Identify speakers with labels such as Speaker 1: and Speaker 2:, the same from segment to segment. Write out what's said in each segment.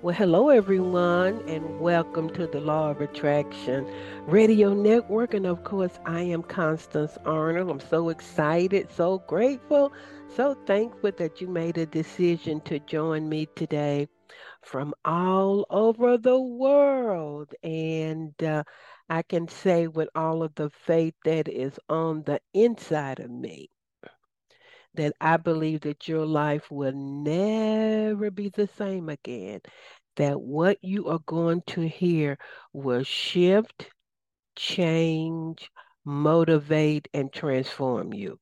Speaker 1: Well, hello, everyone, and welcome to the Law of Attraction Radio Network. And of course, I am Constance Arnold. I'm so excited, so grateful, so thankful that you made a decision to join me today from all over the world. And uh, I can say with all of the faith that is on the inside of me that I believe that your life will never be the same again. That what you are going to hear will shift, change, motivate, and transform you.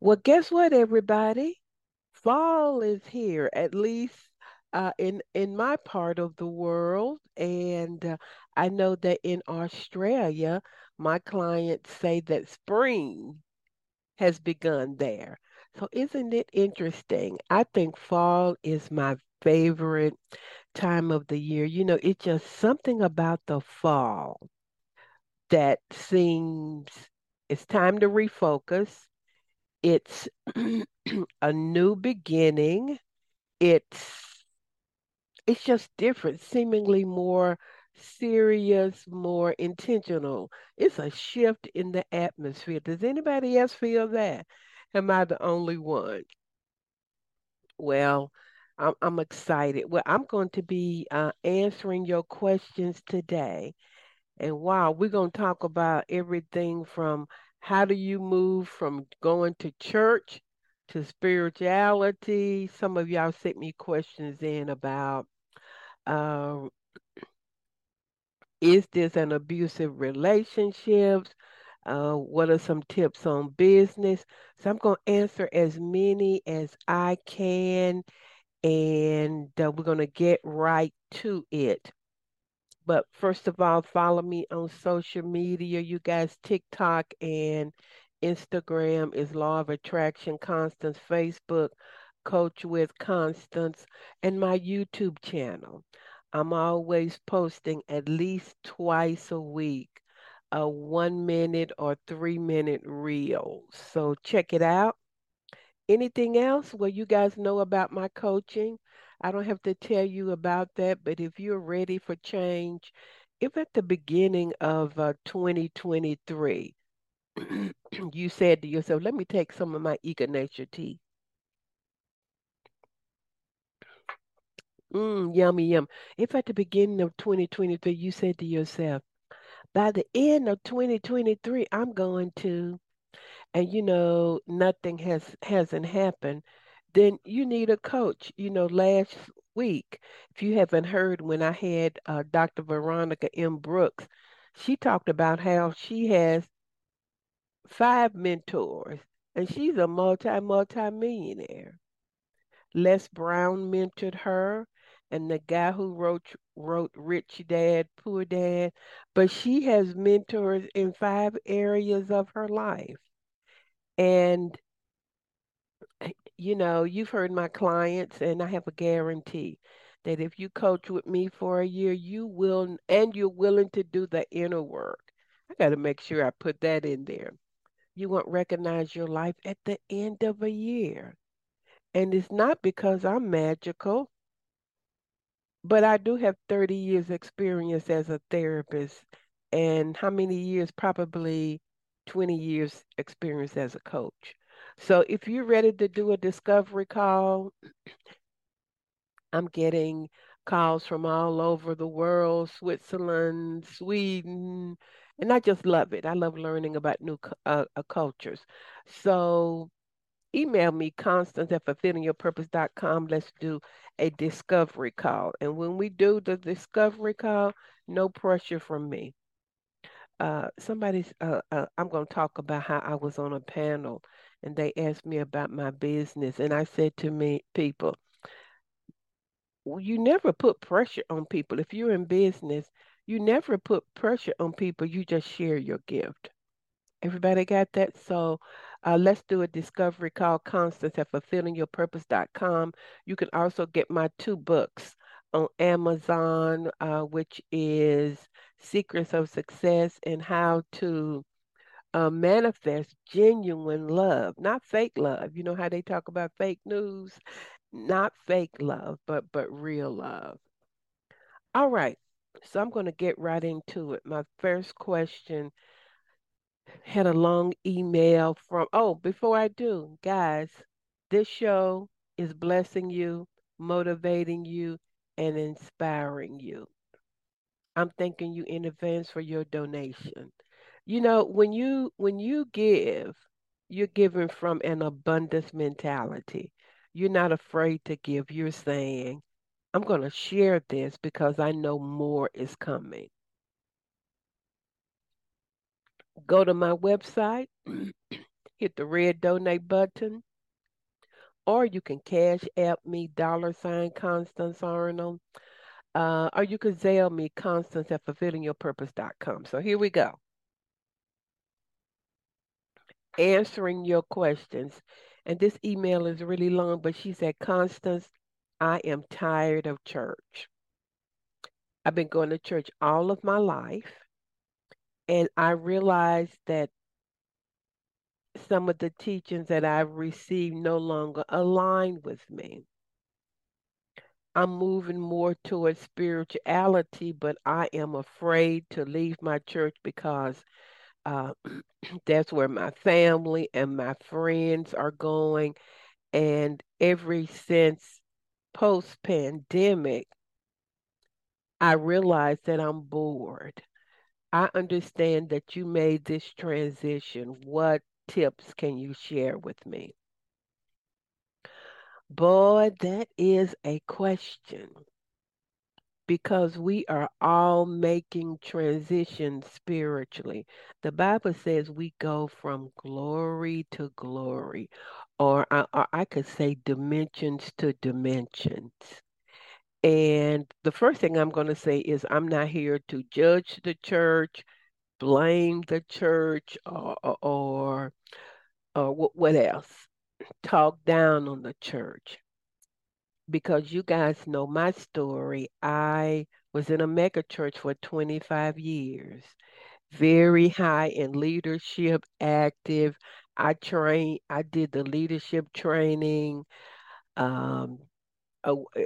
Speaker 1: Well, guess what, everybody? Fall is here, at least uh, in in my part of the world, and uh, I know that in Australia, my clients say that spring has begun there. So, isn't it interesting? I think fall is my favorite time of the year. You know, it's just something about the fall that seems it's time to refocus. It's a new beginning. It's it's just different, seemingly more serious, more intentional. It's a shift in the atmosphere. Does anybody else feel that? Am I the only one? Well, I'm, I'm excited. Well, I'm going to be uh, answering your questions today. And wow, we're going to talk about everything from how do you move from going to church to spirituality. Some of y'all sent me questions in about uh, is this an abusive relationship? Uh, what are some tips on business? So I'm going to answer as many as I can, and uh, we're going to get right to it. But first of all, follow me on social media. You guys, TikTok and Instagram is Law of Attraction Constance, Facebook, Coach with Constance, and my YouTube channel. I'm always posting at least twice a week a one minute or three minute reel. So check it out. Anything else? Well, you guys know about my coaching. I don't have to tell you about that, but if you're ready for change, if at the beginning of uh, 2023, you said to yourself, let me take some of my Echinacea tea Mm, yummy, yum. If at the beginning of 2023 you said to yourself, by the end of 2023, I'm going to, and you know, nothing has hasn't happened, then you need a coach. You know, last week, if you haven't heard when I had uh, Dr. Veronica M. Brooks, she talked about how she has five mentors and she's a multi multi millionaire. Les Brown mentored her and the guy who wrote wrote Rich Dad Poor Dad, but she has mentors in five areas of her life. And eh, you know, you've heard my clients and I have a guarantee that if you coach with me for a year, you will and you're willing to do the inner work. I got to make sure I put that in there. You won't recognize your life at the end of a year. And it's not because I'm magical but I do have 30 years experience as a therapist and how many years probably 20 years experience as a coach. So if you're ready to do a discovery call, I'm getting calls from all over the world, Switzerland, Sweden, and I just love it. I love learning about new uh, uh, cultures. So email me, Constance at fulfillingyourpurpose.com. Let's do a discovery call. And when we do the discovery call, no pressure from me. Uh, somebody's, uh, uh, I'm going to talk about how I was on a panel and they asked me about my business. And I said to me, people, you never put pressure on people. If you're in business, You never put pressure on people, you just share your gift. Everybody got that? So uh, let's do a discovery call Constance at fulfillingyourpurpose.com. You can also get my two books on Amazon, uh, which is Secrets of Success and How to uh, Manifest Genuine Love, not fake love. You know how they talk about fake news? Not fake love, but but real love. All right. So I'm going to get right into it. My first question had a long email from, oh, before I do, guys, this show is blessing you, motivating you, and inspiring you. I'm thanking you in advance for your donation. You know, when you when you give, you're giving from an abundance mentality. You're not afraid to give. You're saying, I'm going to share this because I know more is coming. Go to my website, hit the red donate button, or you can cash app me dollar sign Constance Arnold, uh, or you can Zelle me Constance at fulfillingyourpurpose.com. So here we go. Answering your questions. And this email is really long, but she said, Constance, I am tired of church. I've been going to church all of my life, and I realized that some of the teachings that I've received no longer align with me. I'm moving more towards spirituality, but I am afraid to leave my church because uh, that's where my family and my friends are going. And ever since post pandemic, I realized that I'm bored. I understand that you made this transition. What tips can you share with me? Boy, that is a question because we are all making transitions spiritually. The Bible says we go from glory to glory, or I, or I could say dimensions to dimensions. And the first thing I'm going to say is I'm not here to judge the church, blame the church, or, or, or what else? Talk down on the church because you guys know my story. I was in a mega church for 25 years, very high in leadership, active. I trained, I did the leadership training. Um,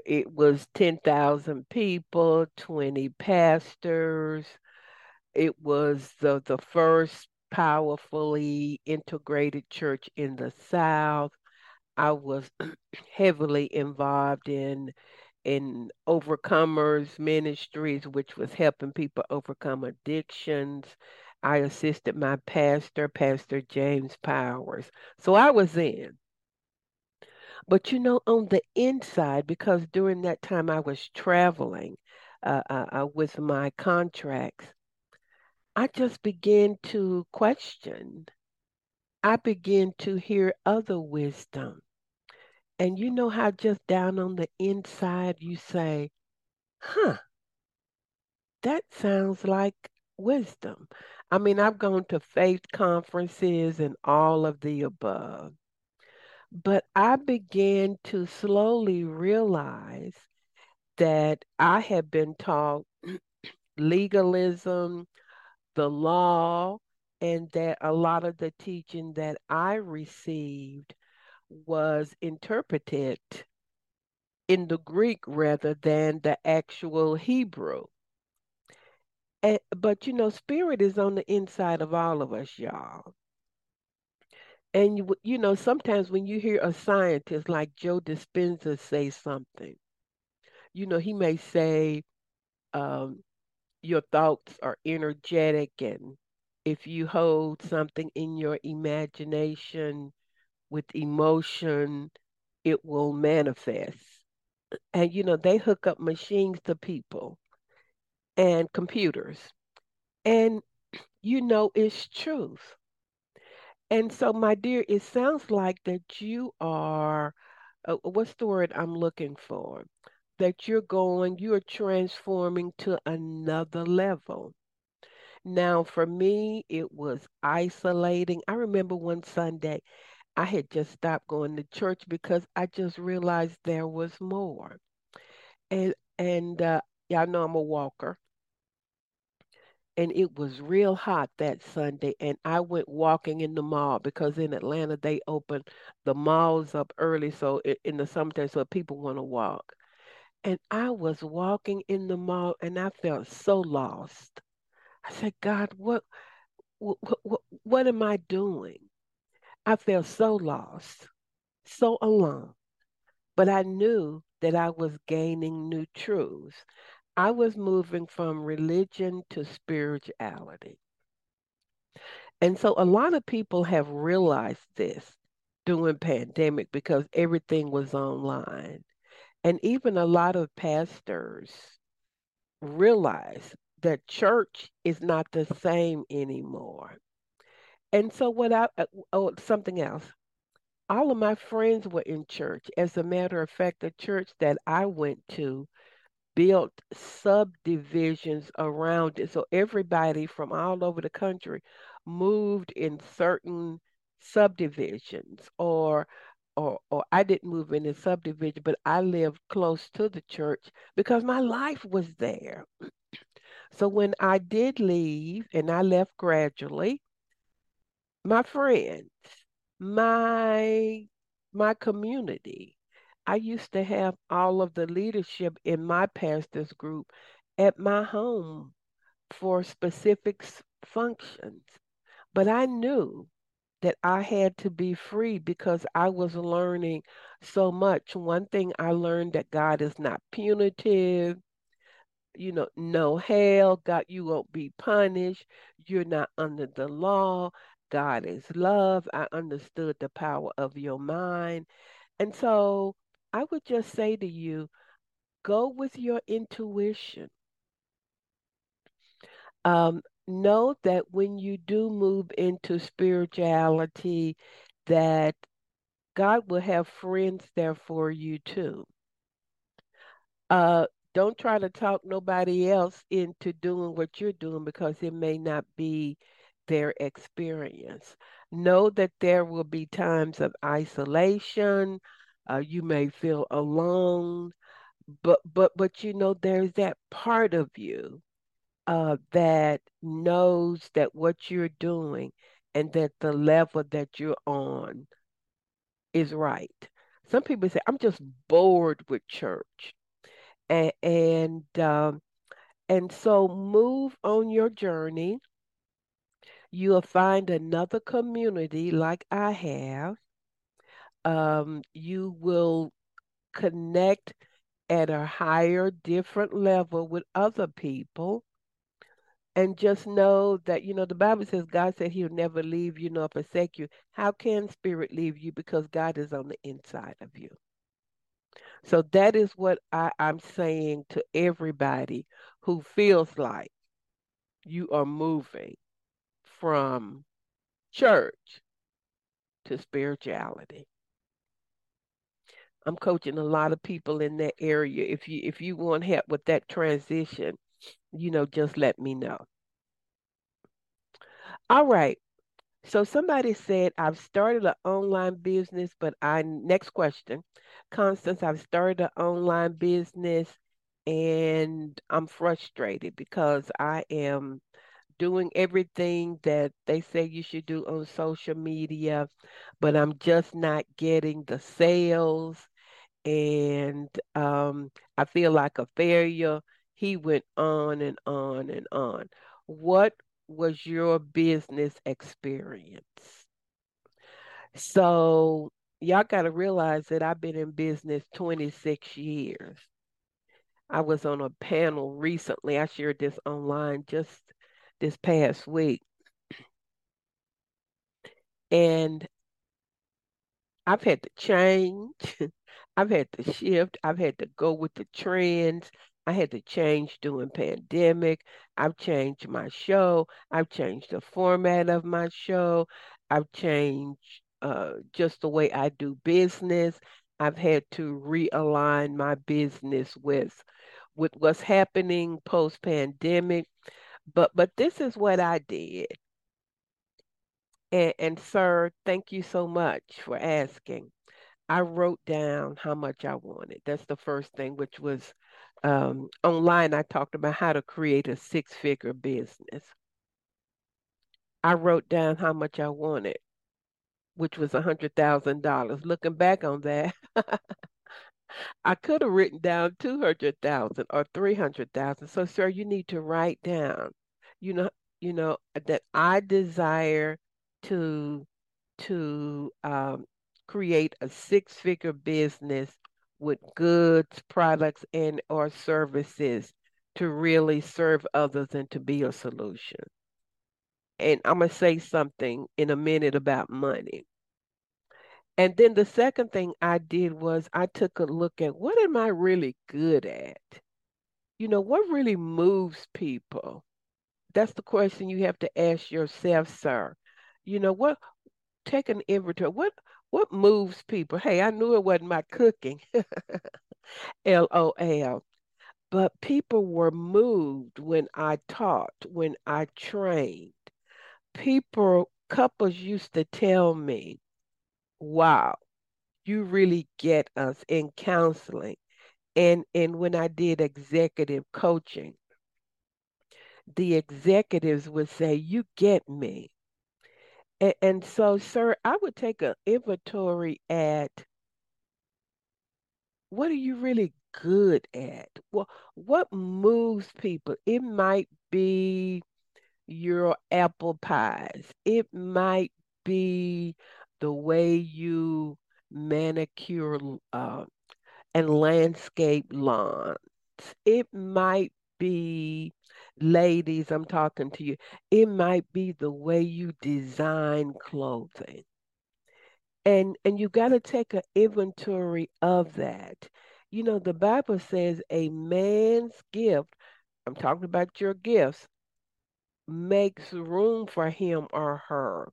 Speaker 1: it was 10,000 people, 20 pastors. It was the, the first powerfully integrated church in the South. I was heavily involved in in overcomers ministries, which was helping people overcome addictions. I assisted my pastor, Pastor James Powers. So I was in. But you know, on the inside, because during that time I was traveling uh, uh, uh, with my contracts, I just began to question. I began to hear other wisdom. And you know how just down on the inside you say, huh, that sounds like wisdom. I mean, I've gone to faith conferences and all of the above, but I began to slowly realize that I had been taught legalism, the law, and that a lot of the teaching that I received was interpreted in the Greek rather than the actual Hebrew. And, but you know, spirit is on the inside of all of us, y'all. And you, you know, sometimes when you hear a scientist like Joe Dispenza say something, you know, he may say, um, your thoughts are energetic, and if you hold something in your imagination, with emotion, it will manifest. And you know, they hook up machines to people and computers. And you know, it's truth. And so, my dear, it sounds like that you are, uh, what's the word I'm looking for? that you're going, you're transforming to another level. Now, for me, it was isolating. I remember one Sunday, I had just stopped going to church because I just realized there was more. And and uh, y'all know I'm a walker, and it was real hot that Sunday, and I went walking in the mall because in Atlanta they open the malls up early, so in the summertime, so people want to walk. And I was walking in the mall, and I felt so lost. I said, God, what what what, what am I doing? I felt so lost, so alone. But I knew that I was gaining new truths. I was moving from religion to spirituality. And so a lot of people have realized this during pandemic because everything was online. And even a lot of pastors realize that church is not the same anymore. And so what I uh, oh something else. All of my friends were in church. As a matter of fact, the church that I went to built subdivisions around it. So everybody from all over the country moved in certain subdivisions or or or I didn't move in a subdivision, but I lived close to the church because my life was there. So when I did leave and I left gradually, my friends, my my community, I used to have all of the leadership in my pastor's group at my home for specific functions. But I knew that I had to be free because I was learning so much. One thing I learned that God is not punitive, you know, no hell, God, you won't be punished. You're not under the law. God is love. I understood the power of your mind. And so I would just say to you, go with your intuition. Um, know that when you do move into spirituality, that God will have friends there for you too. Uh, don't try to talk nobody else into doing what you're doing because it may not be their experience. Know that there will be times of isolation. Uh, you may feel alone, but but but you know there's that part of you uh, that knows that what you're doing and that the level that you're on is right. Some people say, I'm just bored with church. And, and, um, and so move on your journey. You'll find another community like I have. Um, you will connect at a higher, different level with other people and just know that you know the bible says god said he'll never leave you nor forsake you. How can spirit leave you? Because god is on the inside of you. So that is what I, i'm saying to everybody who feels like you are moving from church to spirituality i'm coaching a lot of people in that area. If you if you want help with that transition you know just let me know. All right. So somebody said, I've started an online business, but I, next question, Constance, I've started an online business and I'm frustrated because I am doing everything that they say you should do on social media, but I'm just not getting the sales and um, I feel like a failure. He went on and on and on. What was your business experience? So, y'all got to realize that I've been in business 26 years. I was on a panel recently. I shared this online just this past week. And I've had to change. I've had to shift. I've had to go with the trends. I had to change during pandemic. I've changed my show. I've changed the format of my show. I've changed uh, just the way I do business. I've had to realign my business with with what's happening post pandemic. But but this is what I did. And, and sir, thank you so much for asking. I wrote down how much I wanted. That's the first thing, which was um, online. I talked about how to create a six figure business. I wrote down how much I wanted, which was a $100,000. Looking back on that, I could have written down 200,000 or 300,000. So, sir, you need to write down, you know, you know, that I desire to to um, create a six-figure business with goods, products, and or services to really serve others and to be a solution. And I'm gonna say something in a minute about money. And then the second thing I did was I took a look at what am I really good at? You know, what really moves people? That's the question you have to ask yourself, sir. You know, what take an inventory. What what moves people? Hey, I knew it wasn't my cooking. LOL. But people were moved when I taught, when I trained. People, couples used to tell me, wow, you really get us in counseling. And, and when I did executive coaching, the executives would say, You get me. And, and so, sir, I would take an inventory at what are you really good at? Well, what moves people? It might be your apple pies. It might be the way you manicure uh, and landscape lawns. It might be, ladies, I'm talking to you, it might be the way you design clothing. And and you got to take an inventory of that. You know, the Bible says a man's gift, I'm talking about your gifts, makes room for him or her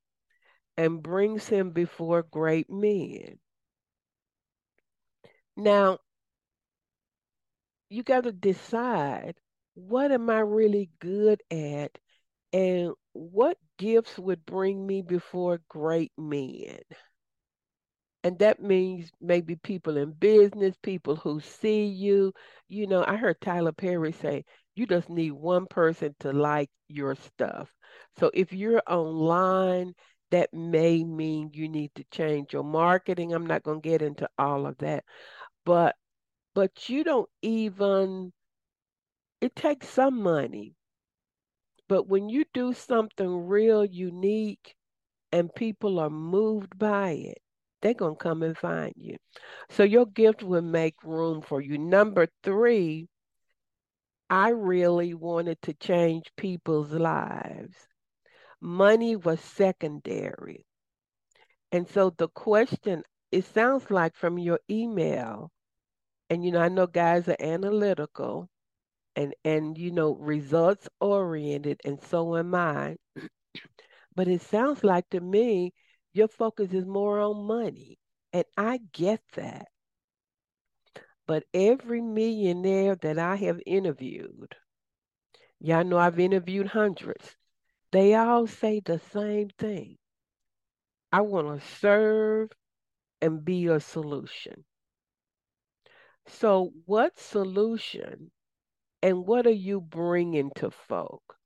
Speaker 1: and brings him before great men. Now, you got to decide what am I really good at and what gifts would bring me before great men. And that means maybe people in business, people who see you. You know, I heard Tyler Perry say, you just need one person to like your stuff. So if you're online, that may mean you need to change your marketing. I'm not going to get into all of that. But but you don't even it takes some money. But when you do something real unique and people are moved by it, they're going to come and find you. So your gift will make room for you. Number three, I really wanted to change people's lives. Money was secondary. And so the question, it sounds like from your email, and you know, I know guys are analytical and and you know, results oriented, and so am I. but it sounds like to me your focus is more on money. And I get that. But every millionaire that I have interviewed, y'all know I've interviewed hundreds, they all say the same thing. I want to serve and be a solution. So, what solution and what are you bringing to folk?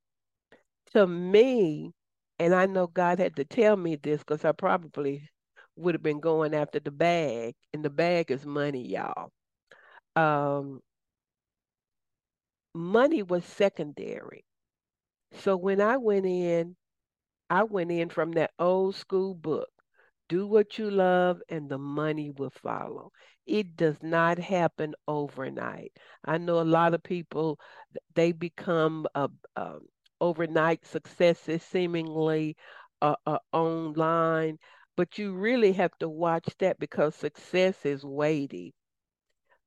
Speaker 1: To me, and I know God had to tell me this because I probably would have been going after the bag, and the bag is money, y'all. Um, money was secondary. So when I went in, I went in from that old school book do what you love and the money will follow. It does not happen overnight. I know a lot of people, they become a, a overnight successes seemingly uh, uh, online, but you really have to watch that because success is weighty.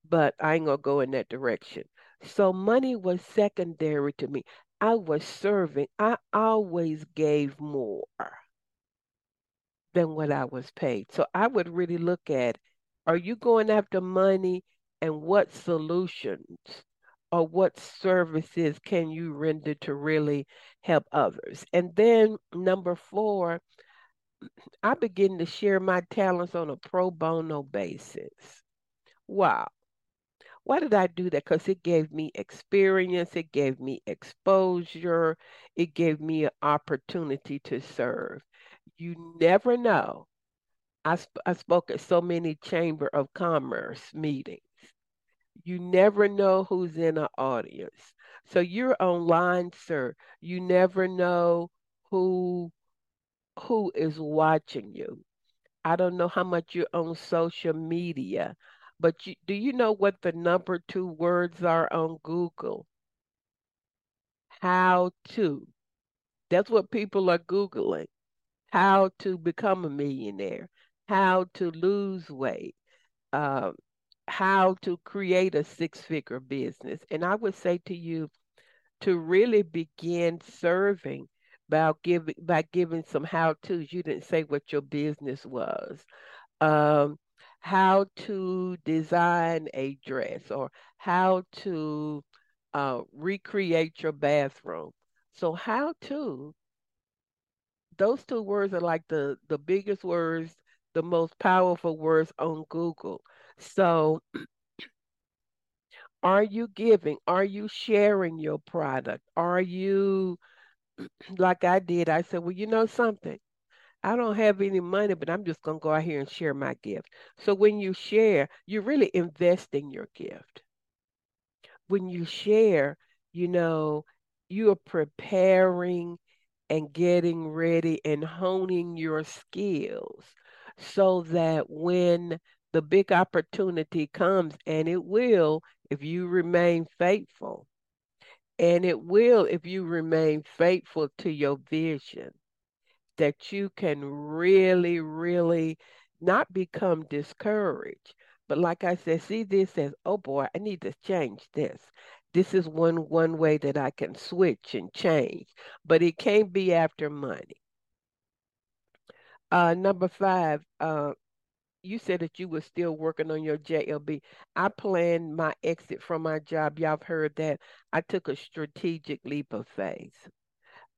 Speaker 1: But I ain't gonna go in that direction. So money was secondary to me. I was serving. I always gave more than what I was paid. So I would really look at Are you going after money and what solutions or what services can you render to really help others? And then number four, I begin to share my talents on a pro bono basis. Wow. Why did I do that? Because it gave me experience, it gave me exposure, it gave me an opportunity to serve. You never know. I, sp- I spoke at so many Chamber of Commerce meetings. You never know who's in an audience. So you're online, sir. You never know who who is watching you. I don't know how much you're on social media, but you, do you know what the number two words are on Google? How to. That's what people are Googling. How to become a millionaire, how to lose weight, um, how to create a six figure business. And I would say to you to really begin serving by giving by giving some how to's. You didn't say what your business was. Um, how to design a dress or how to uh, recreate your bathroom. So how to those two words are like the the biggest words, the most powerful words on Google. So are you giving? Are you sharing your product? Are you like I did? I said, well, you know something? I don't have any money, but I'm just going to go out here and share my gift. So when you share, you're really investing your gift. When you share, you know, you're preparing and getting ready and honing your skills so that when the big opportunity comes, and it will if you remain faithful, and it will if you remain faithful to your vision, that you can really, really not become discouraged. But like I said, see this as, oh boy, I need to change this. This is one one way that I can switch and change, but it can't be after money. Uh, number five, uh, you said that you were still working on your JLB. I planned my exit from my job. Y'all have heard that. I took a strategic leap of faith.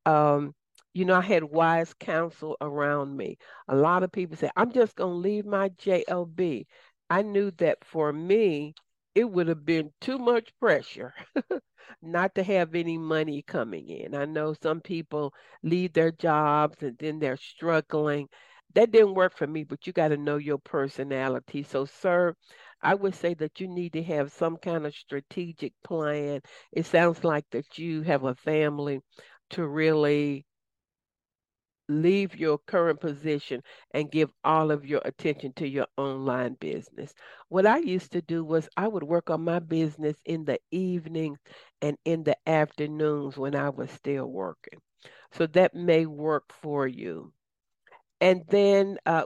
Speaker 1: Um, you know, I had wise counsel around me. A lot of people say, I'm just going to leave my JLB. I knew that for me, it would have been too much pressure not to have any money coming in. I know some people leave their jobs and then they're struggling. That didn't work for me, but you got to know your personality. So, sir, I would say that you need to have some kind of strategic plan. It sounds like that you have a family to really leave your current position and give all of your attention to your online business. What I used to do was I would work on my business in the evenings and in the afternoons when I was still working. So that may work for you. And then uh,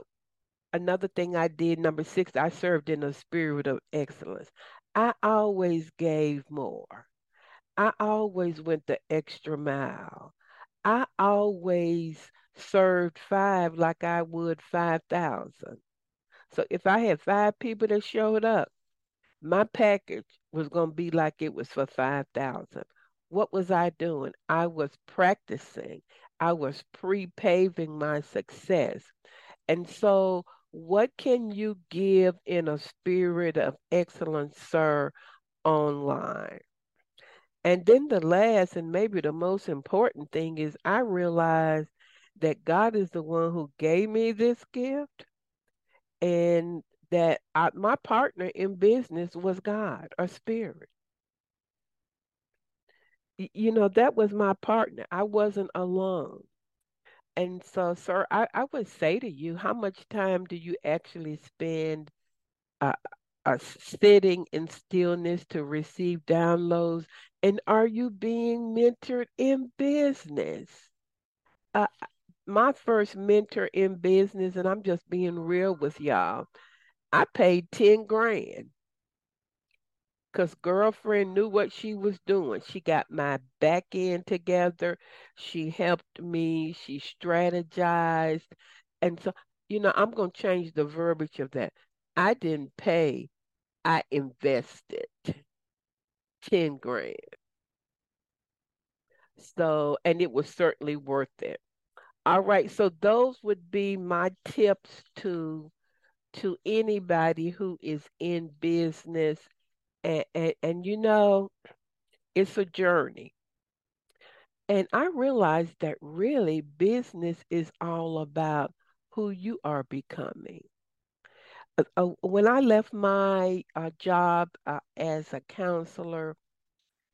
Speaker 1: another thing I did, number six, I served in a spirit of excellence. I always gave more. I always went the extra mile. I always served five like I would 5,000. So if I had five people that showed up, my package was going to be like it was for 5,000. What was I doing? I was practicing. I was pre-paving my success. And so what can you give in a spirit of excellence, sir, online? And then the last and maybe the most important thing is I realized that God is the one who gave me this gift and that I, my partner in business was God or spirit. You know, that was my partner. I wasn't alone. And so, sir, I, I would say to you, how much time do you actually spend uh, uh, sitting in stillness to receive downloads? And are you being mentored in business? Uh, my first mentor in business, and I'm just being real with y'all, I paid 10 grand because girlfriend knew what she was doing. She got my back end together. She helped me. She strategized. And so, you know, I'm going to change the verbiage of that. I didn't pay, I invested 10 grand. So, and it was certainly worth it. All right, so those would be my tips to to anybody who is in business. And, and, and you know it's a journey. And i realized that really business is all about who you are becoming. Uh, uh, when i left my uh, job uh, as a counselor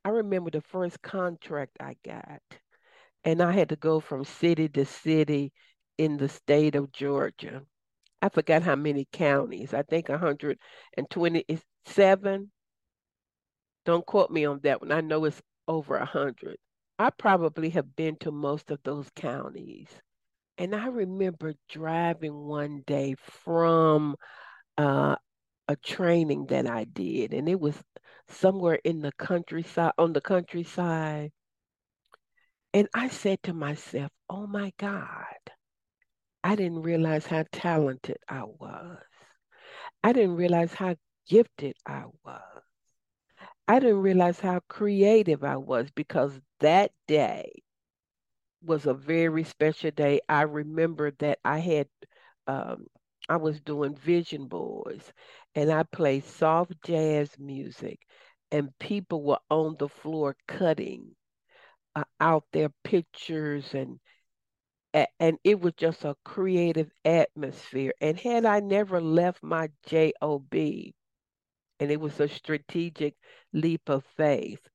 Speaker 1: i remember the first contract i got and i had to go from city to city in the state of georgia I forgot how many counties. I think 127. Don't quote me on that one. I know it's over 100. I probably have been to most of those counties. And I remember driving one day from uh, a training that I did, and it was somewhere in the countryside, on the countryside. And I said to myself, oh my God, I didn't realize how talented I was. I didn't realize how gifted I was. I didn't realize how creative I was because that day was a very special day. I remember that I had, um, I was doing vision boards and I played soft jazz music, and people were on the floor cutting uh, out their pictures and and it was just a creative atmosphere. And had I never left my job, and it was a strategic leap of faith,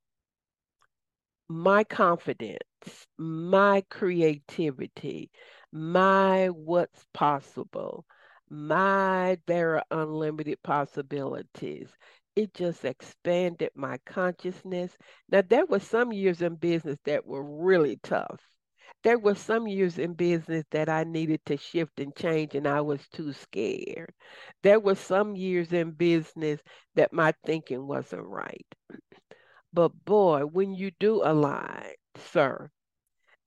Speaker 1: my confidence, my creativity, my what's possible, my there are unlimited possibilities. It just expanded my consciousness. Now, there were some years in business that were really tough there were some years in business that I needed to shift and change, and I was too scared. There were some years in business that my thinking wasn't right. But boy, when you do align, sir,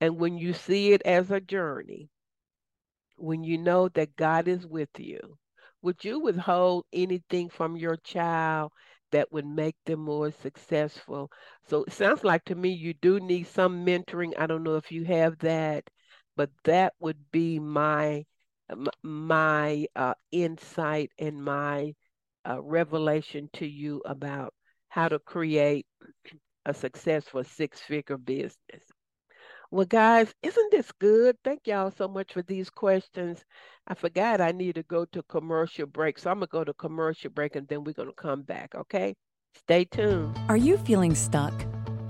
Speaker 1: and when you see it as a journey, when you know that God is with you, would you withhold anything from your child that would make them more successful. So it sounds like to me you do need some mentoring. I don't know if you have that, but that would be my my uh, insight and my uh, revelation to you about how to create a successful six-figure business. Well, guys, isn't this good? Thank y'all so much for these questions. I forgot I need to go to commercial break. So I'm going to go to commercial break and then we're going to come back, okay? Stay tuned.
Speaker 2: Are you feeling stuck?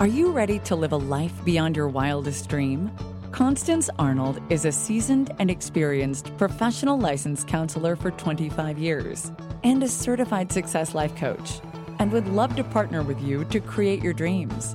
Speaker 2: Are you ready to live a life beyond your wildest dream? Constance Arnold is a seasoned and experienced professional licensed counselor for 25 years and a certified success life coach and would love to partner with you to create your dreams.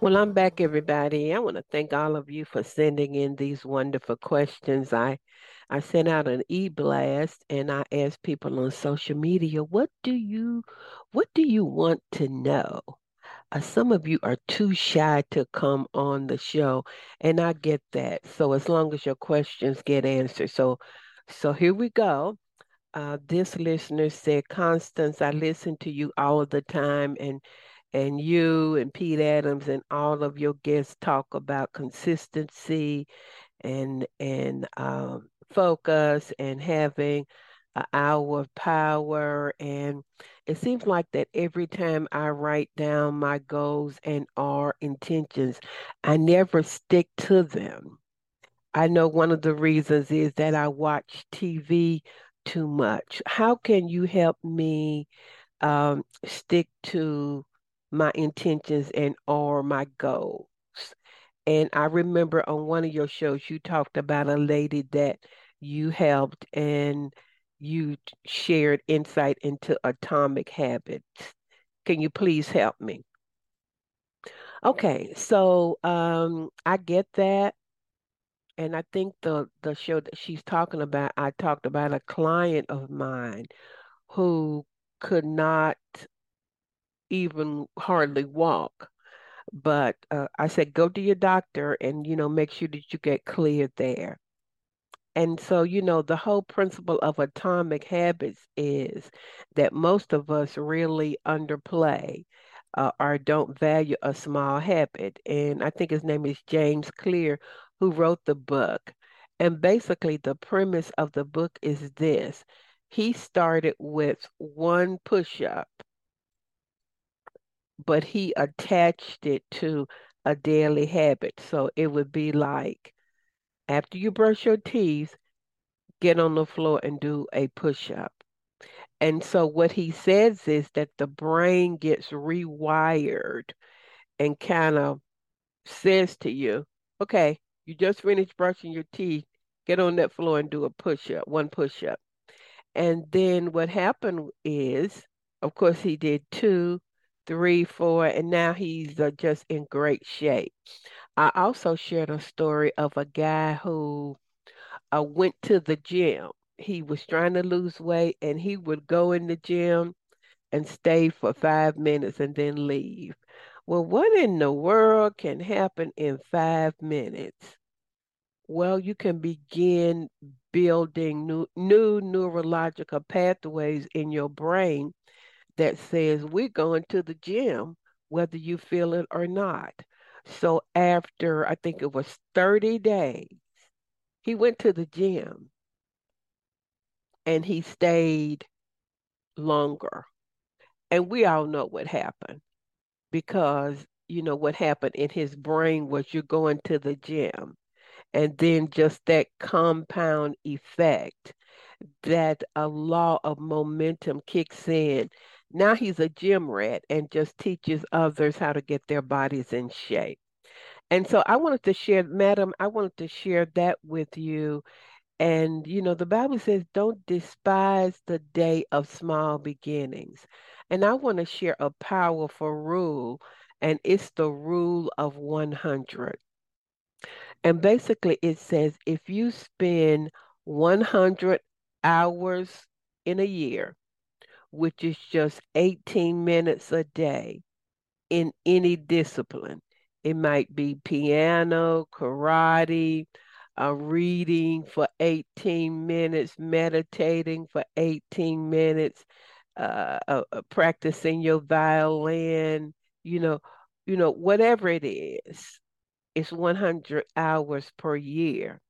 Speaker 1: Well, I'm back, everybody. I want to thank all of you for sending in these wonderful questions. I I sent out an e-blast and I asked people on social media, what do you what do you want to know? Uh, some of you are too shy to come on the show, and I get that. So as long as your questions get answered, so so here we go. Uh, this listener said, Constance, I listen to you all the time, and and you and Pete Adams and all of your guests talk about consistency and and um, focus and having an hour of power. And it seems like that every time I write down my goals and our intentions, I never stick to them. I know one of the reasons is that I watch TV too much. How can you help me um, stick to my intentions and or my goals. And I remember on one of your shows, you talked about a lady that you helped and you shared insight into atomic habits. Can you please help me? Okay, so um, I get that. And I think the the show that she's talking about, I talked about a client of mine who could not even hardly walk. But uh, I said, go to your doctor and, you know, make sure that you get cleared there. And so, you know, the whole principle of atomic habits is that most of us really underplay uh, or don't value a small habit. And I think his name is James Clear, who wrote the book. And basically, the premise of the book is this he started with one push up, but he attached it to a daily habit. So it would be like after you brush your teeth, get on the floor and do a push up. And so what he says is that the brain gets rewired and kind of says to you, okay, you just finished brushing your teeth, get on that floor and do a push up, one push up. And then what happened is, of course, he did two, three, four, and now he's uh, just in great shape. I also shared a story of a guy who uh, went to the gym. He was trying to lose weight and he would go in the gym and stay for five minutes and then leave. Well, what in the world can happen in five minutes? Well, you can begin building new, new neurological pathways in your brain that says we're going to the gym, whether you feel it or not. So after I think it was 30 days, he went to the gym and he stayed longer. And we all know what happened because, you know, what happened in his brain was you're going to the gym. And then just that compound effect, that a law of momentum kicks in. Now he's a gym rat and just teaches others how to get their bodies in shape. And so I wanted to share, Madam, I wanted to share that with you and, you know, the Bible says, don't despise the day of small beginnings. And I want to share a powerful rule, and it's the rule of 100. And basically, it says if you spend 100 hours in a year, which is just 18 minutes a day in any discipline, it might be piano, karate, uh, reading for 18 minutes, meditating for 18 minutes, uh, uh, uh, practicing your violin, you know, you know, whatever it is, it's 100 hours per year,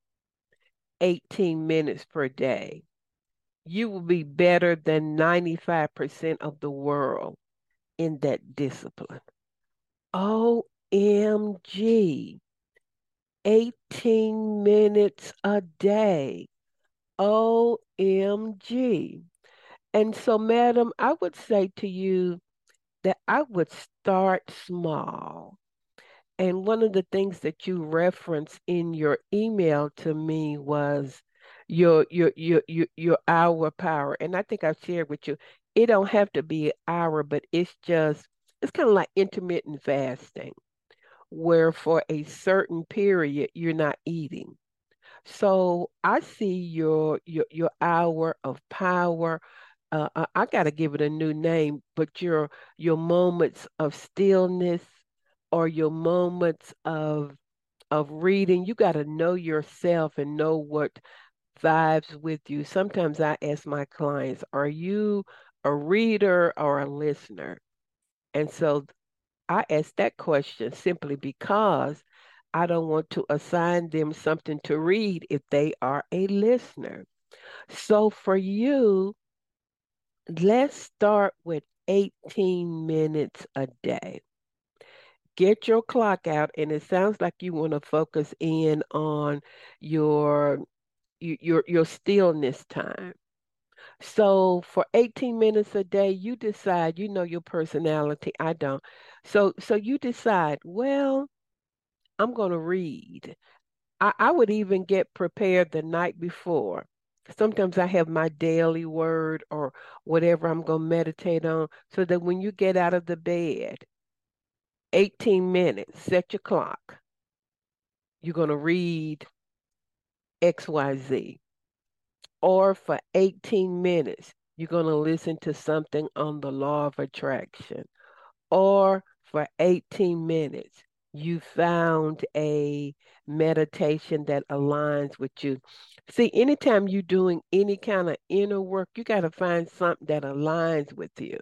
Speaker 1: 18 minutes per day. You will be better than 95% of the world in that discipline. OMG. 18 minutes a day. OMG. And so, madam, I would say to you that I would start small. And one of the things that you referenced in your email to me was your your your your, your hour power. And I think I've shared with you, it don't have to be hour, but it's just it's kind of like intermittent fasting where for a certain period you're not eating. So I see your your your hour of power. Uh, I, I got to give it a new name, but your your moments of stillness or your moments of of reading, you got to know yourself and know what vibes with you. Sometimes I ask my clients, "Are you a reader or a listener?" And so I ask that question simply because I don't want to assign them something to read if they are a listener. So for you, let's start with 18 minutes a day. Get your clock out, and it sounds like you want to focus in on your your your stillness time. So for 18 minutes a day, you decide, you know your personality, I don't. So so you decide, well, I'm to read. I, I would even get prepared the night before. sometimes I have my daily word or whatever I'm to meditate on so that when you get out of the bed, 18 minutes, set your clock. You're to read XYZ. Or for 18 minutes, you're going to listen to something on the law of attraction. Or for 18 minutes, you found a meditation that aligns with you. See, anytime you're doing any kind of inner work, you got to find something that aligns with you.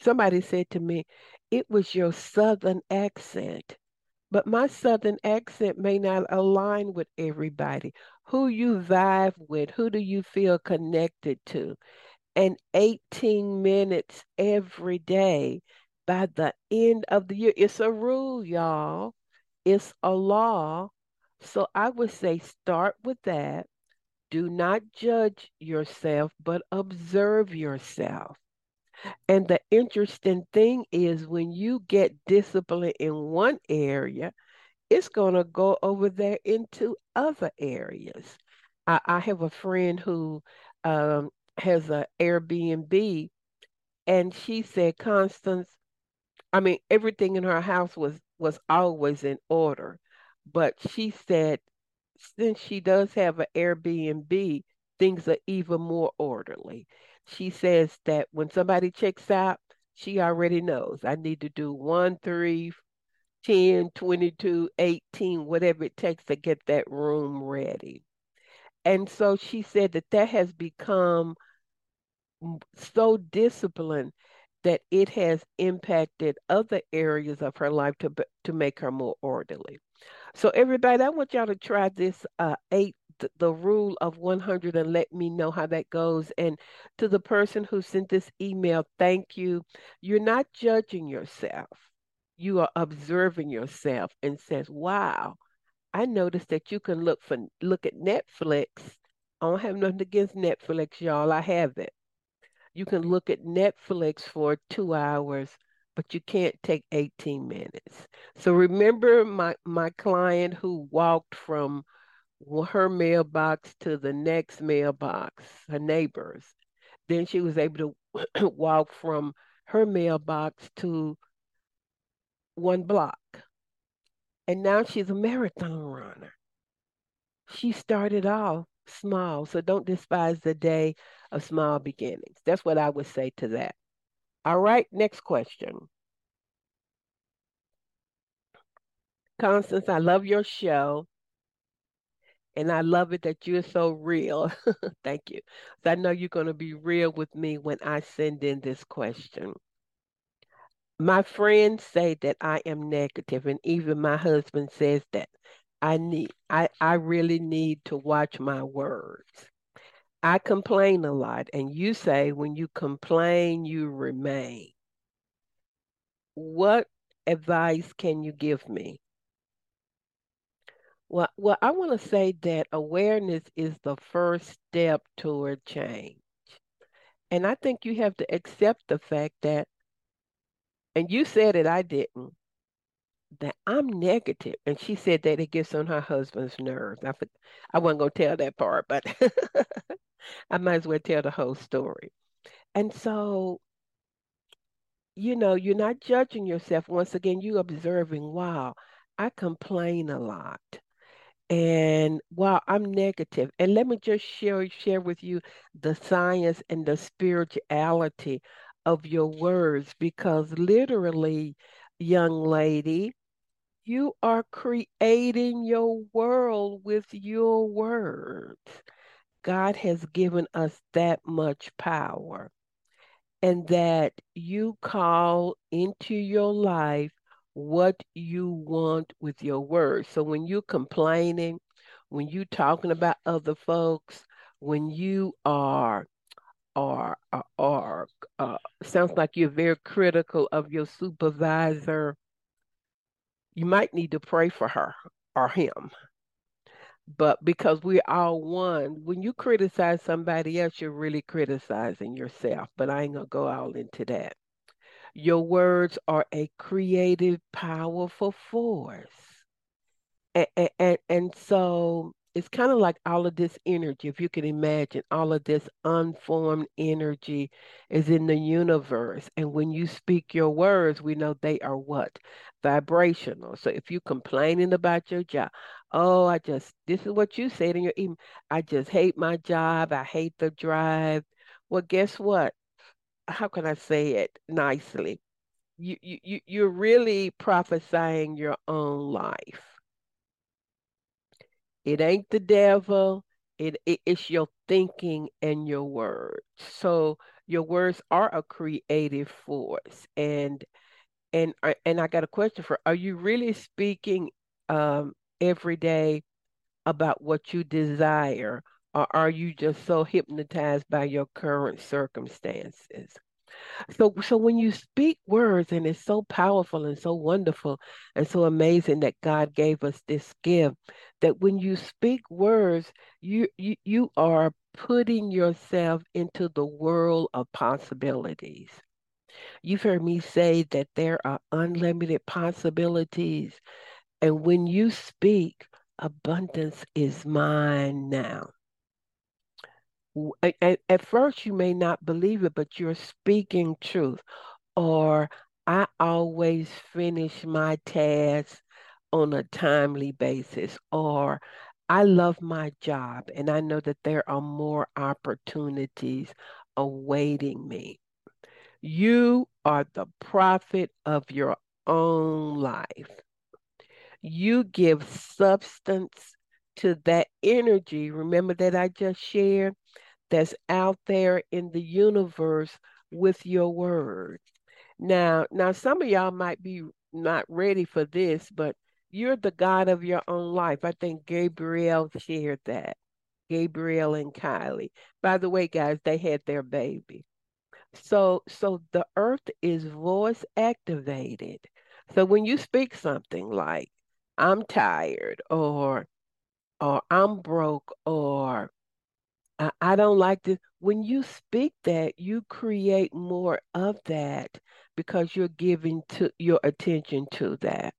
Speaker 1: Somebody said to me, it was your southern accent. But my southern accent may not align with everybody. Who you vibe with, who do you feel connected to? And 18 minutes every day by the end of the year. It's a rule, y'all. It's a law. So I would say start with that. Do not judge yourself, but observe yourself. And the interesting thing is when you get discipline in one area, it's going to go over there into other areas. I, I have a friend who um, has an Airbnb, and she said, Constance, I mean, everything in her house was was always in order, but she said since she does have an Airbnb, things are even more orderly. She says that when somebody checks out, she already knows I need to do one, three, 10, 22, 18, whatever it takes to get that room ready. And so she said that that has become so disciplined that it has impacted other areas of her life to to make her more orderly. So everybody, I want y'all to try this uh, eight the rule of 100 and let me know how that goes. And to the person who sent this email, thank you. You're not judging yourself. You are observing yourself and says, "Wow, I noticed that you can look for look at Netflix. I don't have nothing against Netflix, y'all. I have it. You can look at Netflix for two hours, but you can't take 18 minutes. So remember my, my client who walked from her mailbox to the next mailbox, her neighbors. Then she was able to walk from her mailbox to one block. And now she's a marathon runner. She started off small, so don't despise the day of small beginnings. That's what I would say to that. All right, next question. Constance, I love your show. And I love it that you're so real. Thank you. So I know you're going to be real with me when I send in this question. My friends say that I am negative, and even my husband says that. I need I, I really need to watch my words. I complain a lot, and you say when you complain, you remain. What advice can you give me? Well, well, I want to say that awareness is the first step toward change. And I think you have to accept the fact that, and you said it, I didn't, that I'm negative. And she said that it gets on her husband's nerves. I, I wasn't going to tell that part, but I might as well tell the whole story. And so, you know, you're not judging yourself. Once again, you're observing, wow, I complain a lot and wow i'm negative and let me just share share with you the science and the spirituality of your words because literally young lady you are creating your world with your words. God has given us that much power and that you call into your life what you want with your words. So when you're complaining, when you're talking about other folks, when you are are are, uh, sounds like you're very critical of your supervisor, you might need to pray for her or him. But because we're all one, when you criticize somebody else, you're really criticizing yourself. But I ain't gonna go all into that. Your words are a creative, powerful force. And, and, and so it's kind of like all of this energy, if you can imagine, all of this unformed energy is in the universe. And when you speak your words, we know they are what? Vibrational. So if you're complaining about your job, oh, I just, this is what you said in your email, I just hate my job, I hate the drive. Well, guess what? How can I say it nicely? You, you, you're really prophesying your own life it ain't the devil. It, it it's your thinking and your words. So your words are a creative force. And and uh, and I got a question for: Are you really speaking um, every day about what you desire, or are you just so hypnotized by your current circumstances? So, so when you speak words, and it's so powerful and so wonderful and so amazing that God gave us this gift, that when you speak words, you you, you are putting yourself into the world of possibilities. You've heard me say that there are unlimited possibilities. And when you speak, abundance is mine now at, at first you may not believe it, but you're speaking truth. Or I always finish my tasks on a timely basis. Or I love my job and I know that there are more opportunities awaiting me. You are the prophet of your own life. You give substance to that energy. Remember that I just shared? That's out there in the universe with your word. Now, now some of y'all might be not ready for this, but you're the God of your own life. I think Gabriel shared that. Gabriel and Kylie. By the way, guys, they had their baby. So so the earth is voice activated. So when you speak something like I'm tired or or I'm broke or I, I don't like this. When you speak that, you create more of that because you're giving to your attention to that.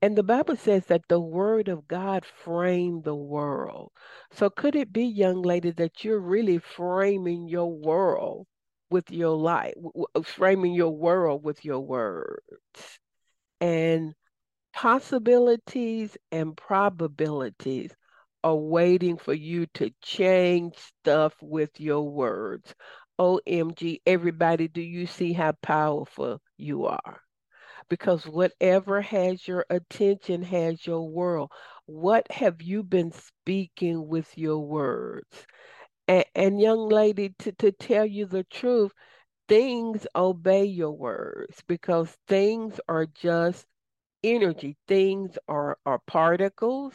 Speaker 1: And the Bible says that the word of God framed the world. So could it be, young lady, that you're really framing your world with your life, uh, framing your world with your words? And possibilities and probabilities are waiting for you to change stuff with your words. OMG, everybody, do you see how powerful you are? Because whatever has your attention has your world. What have you been speaking with your words? And, and young lady, to, to tell you the truth, things obey your words because things are just energy. Things are, are particles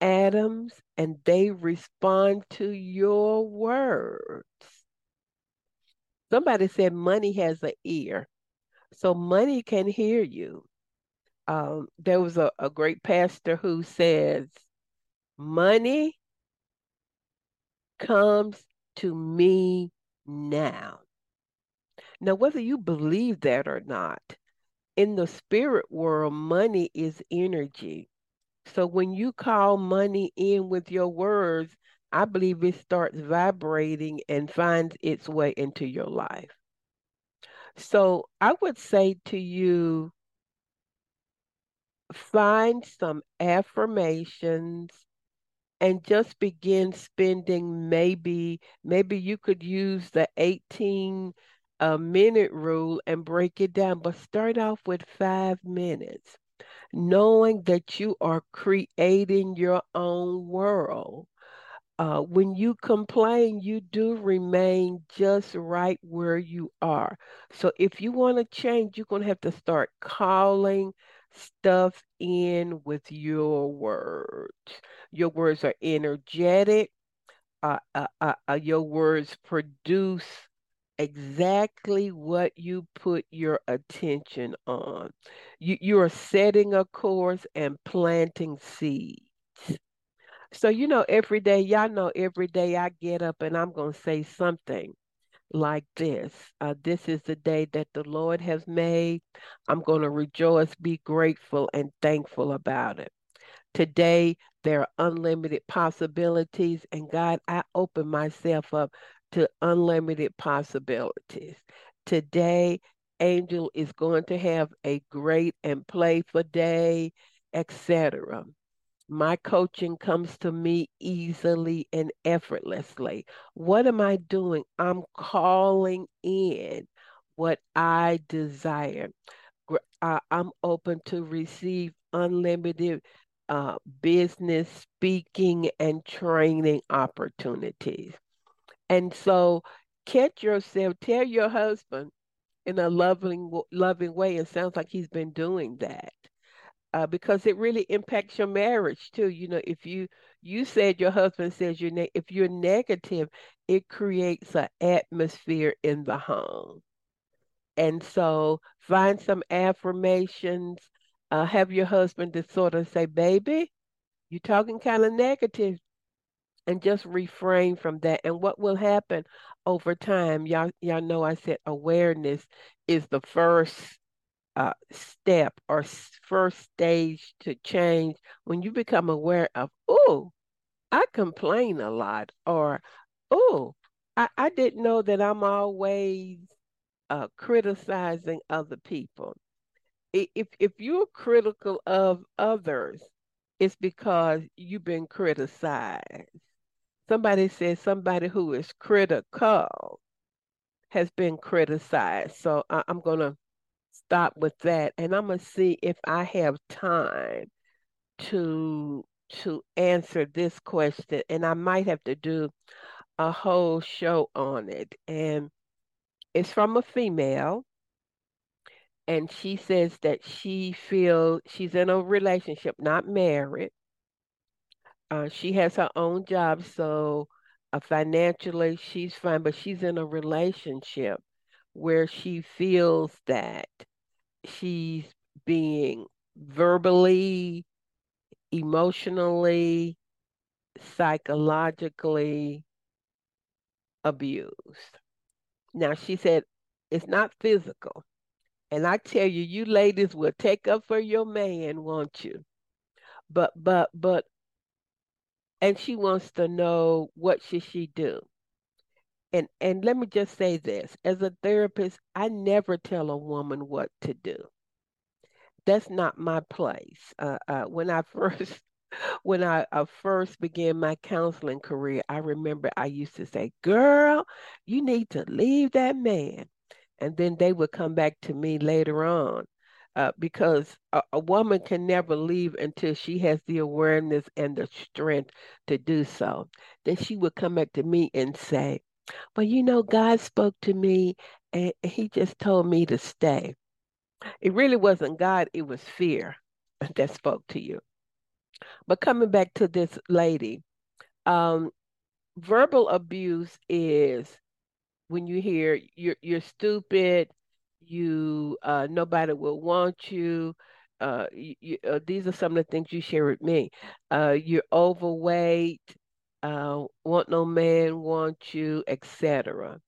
Speaker 1: atoms and they respond to your words. Somebody said money has an ear, so money can hear you. Um, there was a, a great pastor who says, Money comes to me now. Now, whether you believe that or not, in the spirit world, money is energy. So when you call money in with your words, I believe it starts vibrating and finds its way into your life. So I would say to you, find some affirmations and just begin spending maybe maybe you could use the 18 uh, minute rule and break it down but start off with five minutes knowing that you are creating your own world. Uh, when you complain, you do remain just right where you are. So if you want to change, you're going to have to start calling stuff in with your words. Your words are energetic. Uh, uh, uh, uh your words produce exactly what you put your attention on. You, you are setting a course and planting seeds. So, you know, every day, y'all know every day I get up and I'm going to say something like this uh, This is the day that the Lord has made. I'm going to rejoice, be grateful, and thankful about it. Today, there are unlimited possibilities. And God, I open myself up to unlimited possibilities. Today, Angel is going to have a great and playful day, etc. My coaching comes to me easily and effortlessly. What am I doing? I'm calling in what I desire. I'm open to receive unlimited uh, business speaking and training opportunities. And so catch yourself, tell your husband in a loving, loving way. It sounds like he's been doing that. Uh, because it really impacts your marriage too. You know, if you you said your husband says you're ne- if you're negative, it creates an atmosphere in the home. And so find some affirmations. Uh, have your husband to sort of say, "Baby, you're talking kind of negative and just refrain from that. And what will happen over time, y'all, y'all know I said awareness is the first uh, step or first stage to change. When you become aware of, oh, I complain a lot, or oh, I, I didn't know that I'm always uh, criticizing other people. If if you're critical of others, it's because you've been criticized. Somebody says somebody who is critical has been criticized. So I, I'm going to stop with that and I'm going to see if I have time to to answer this question and I might have to do a whole show on it and it's from a female and she says that she feels she's in a relationship not married uh, she has her own job, so uh, financially she's fine, but she's in a relationship where she feels that she's being verbally, emotionally, psychologically abused. Now, she said it's not physical. And I tell you, you ladies will take up for your man, won't you? But but but and she wants to know what should she do. And and let me just say this, as a therapist, I never tell a woman what to do. That's not my place. Uh, uh, when I first when I, I first began my counseling career, I remember I used to say, "Girl, you need to leave that man," and then they would come back to me later on uh, because a, a, woman can never leave until she has the awareness and the strength to do so. Then she would come back to me and say, Well, you know, God spoke to me and he just told me to stay. It really wasn't God, it was fear that spoke to you. But coming back to this lady, um, verbal abuse is when you hear you're you're stupid, you uh, nobody will want you. Uh, you, uh, these are some of the things you share with me. Uh, you're overweight. Uh, want no man want you, etc.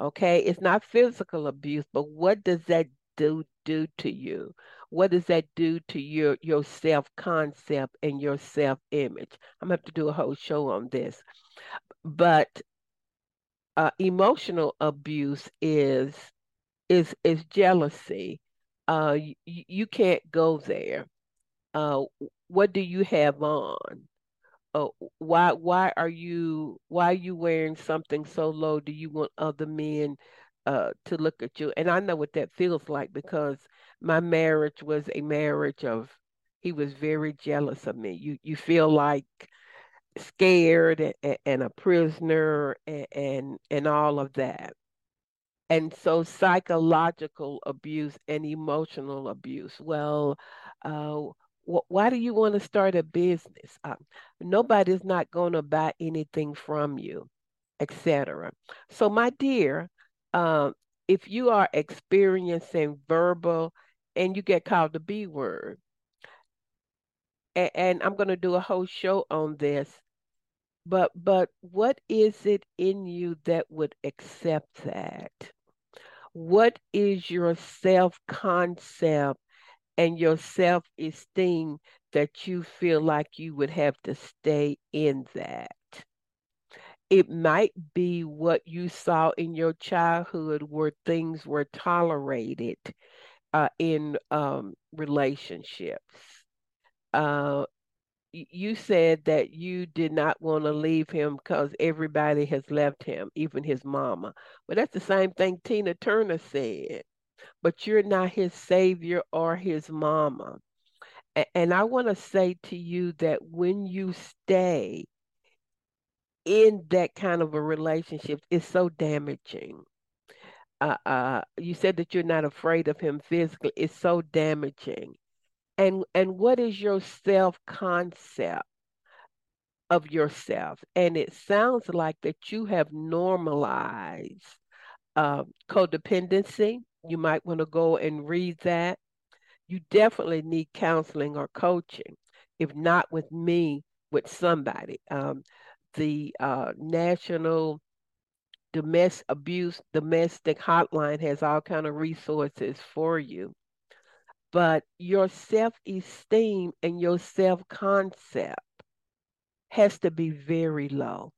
Speaker 1: Okay, it's not physical abuse, but what does that do do to you? What does that do to your your self concept and your self image? I'm gonna have to do a whole show on this, but uh, emotional abuse is is is jealousy. Uh, you, you can't go there. Uh, what do you have on? Uh, why why are you why are you wearing something so low? Do you want other men uh, to look at you? And I know what that feels like because my marriage was a marriage of he was very jealous of me. You you feel like scared and, and a prisoner and, and and all of that. And so, psychological abuse and emotional abuse. Well, uh, wh- why do you want to start a business? Uh, nobody's not going to buy anything from you, etc. So, my dear, uh, if you are experiencing verbal and you get called the B word, and, and I'm going to do a whole show on this but but what is it in you that would accept that what is your self concept and your self esteem that you feel like you would have to stay in that. It might be what you saw in your childhood where things were tolerated uh, in um, relationships. Uh, you said that you did not want to leave him because everybody has left him, even his mama. But that's the same thing Tina Turner said. But you're not his savior or his mama. And I want to say to you that when you stay in that kind of a relationship, it's so damaging. Uh, uh, you said that you're not afraid of him physically. It's so damaging and and what is your self concept of yourself? And it sounds like that you have normalized uh, codependency. You might want to go and read that. You definitely need counseling or coaching if not with me with somebody. Um, the uh, national domestic abuse domestic hotline has all kind of resources for you but your self esteem and your self concept has to be very low.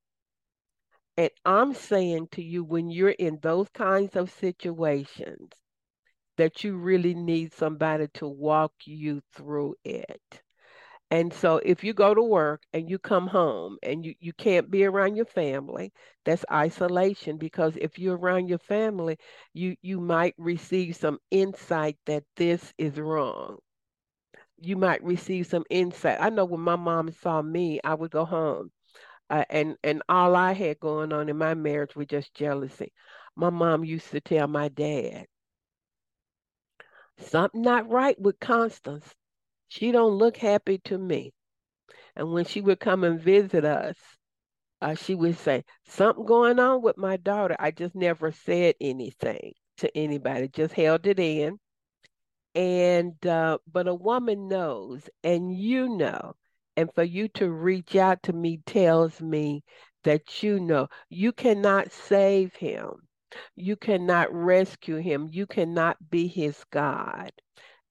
Speaker 1: And I'm saying to you, when you're in those kinds of situations, that you really need somebody to walk you through it. And so if you go to work and you come home and you, you can't be around your family, that's isolation because if you're around your family, you you might receive some insight that this is wrong. You might receive some insight. I know when my mom saw me, I would go home. Uh, and and all I had going on in my marriage was just jealousy. My mom used to tell my dad, something not right with Constance. She don't look happy to me. And when she would come and visit us, uh, she would say, something going on with my daughter. I just never said anything to anybody, just held it in. And, uh, but a woman knows, and you know, and for you to reach out to me tells me that you know you cannot save him. You cannot rescue him. You cannot be his God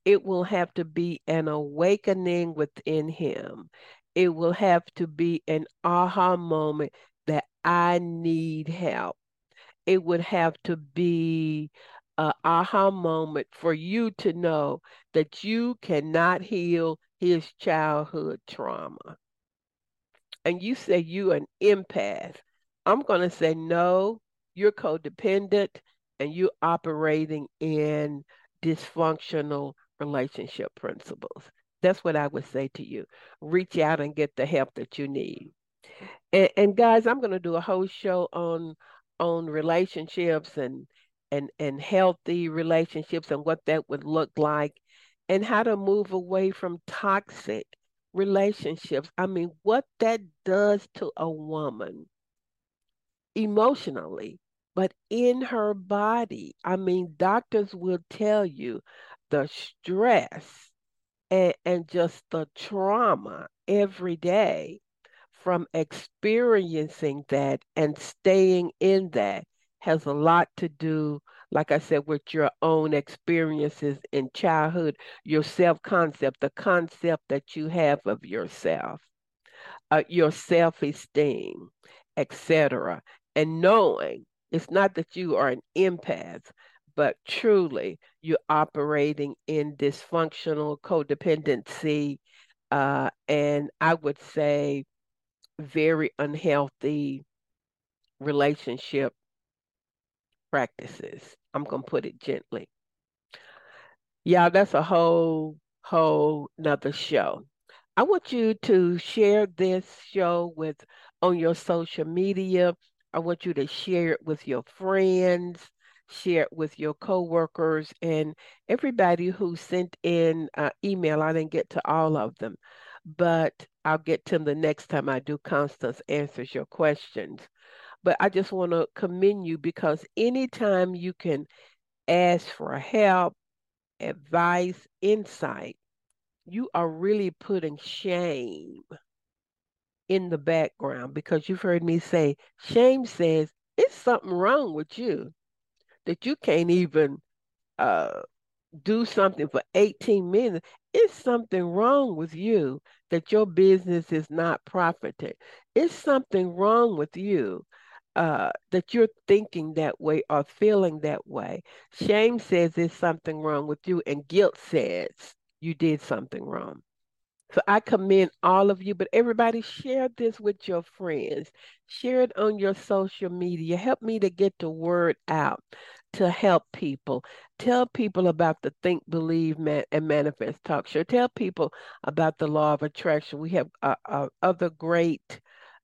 Speaker 1: it will have to be an awakening within him. It will have to be an aha moment that I need help. It would have to be an aha moment for you to know that you cannot heal his childhood trauma. And you say you an empath. I'm going to say no, you're codependent and you're operating in dysfunctional relationship principles. That's what I would say to you. Reach out and get the help that you need. And, and guys, I'm going to do a whole show on on relationships and and and healthy relationships and what that would look like and how to move away from toxic relationships. I mean, what that does to a woman emotionally, but in her body. I mean, doctors will tell you the stress and, and just the trauma every day from experiencing that and staying in that has a lot to do, like I said, with your own experiences in childhood, your self concept, the concept that you have of yourself, uh, your self esteem, etc. And knowing it's not that you are an empath, but truly you're operating in dysfunctional codependency uh, and I would say very unhealthy relationship practices. I'm going to put it gently. Yeah, that's a whole, whole nother show. I want you to share this show with on your social media. I want you to share it with your friends share it with your coworkers and everybody who sent in uh, email. I didn't get to all of them, but I'll get to them the next time I do Constance Answers Your Questions. But I just want to commend you because anytime you can ask for help, advice, insight, you are really putting shame in the background because you've heard me say, shame says, it's something wrong with you that you can't even uh, do something for 18 minutes, it's something wrong with you that your business is not profiting. It's something wrong with you uh, that you're thinking that way or feeling that way. Shame says there's something wrong with you, and guilt says you did something wrong. So I commend all of you, but everybody share this with your friends. Share it on your social media. Help me to get the word out to help people. Tell people about the Think, Believe, Man- and Manifest talk show. Tell people about the law of attraction. We have uh, uh, other great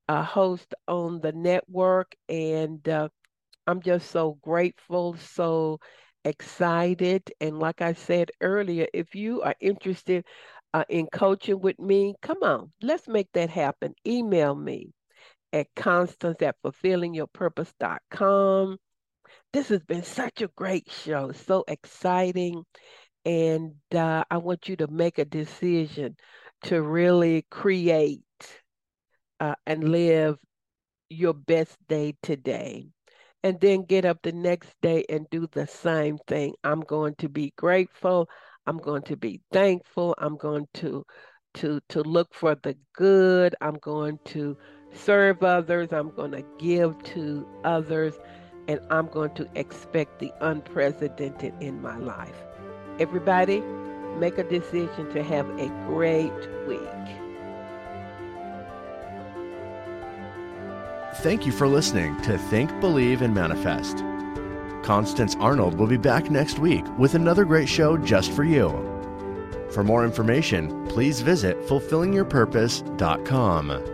Speaker 1: uh, hosts on the network, and uh, I'm just so grateful, so excited. And like I said earlier, if you are interested uh, in coaching with me, come on, let's make that happen. Email me at constance at fulfillingyourpurpose.com. This has been such a great show, so exciting. And uh, I want you to make a decision to really create uh, and live your best day today. And then get up the next day and do the same thing. I'm going to be grateful. I'm going to be thankful. I'm going to to to look for the good. I'm going to serve others. I'm going to give to others and I'm going to expect the unprecedented in my life. Everybody, make a decision to have a great week.
Speaker 3: Thank you for listening to Think, Believe, and Manifest. Constance Arnold will be back next week with another great show just for you. For more information, please visit fulfillingyourpurpose.com.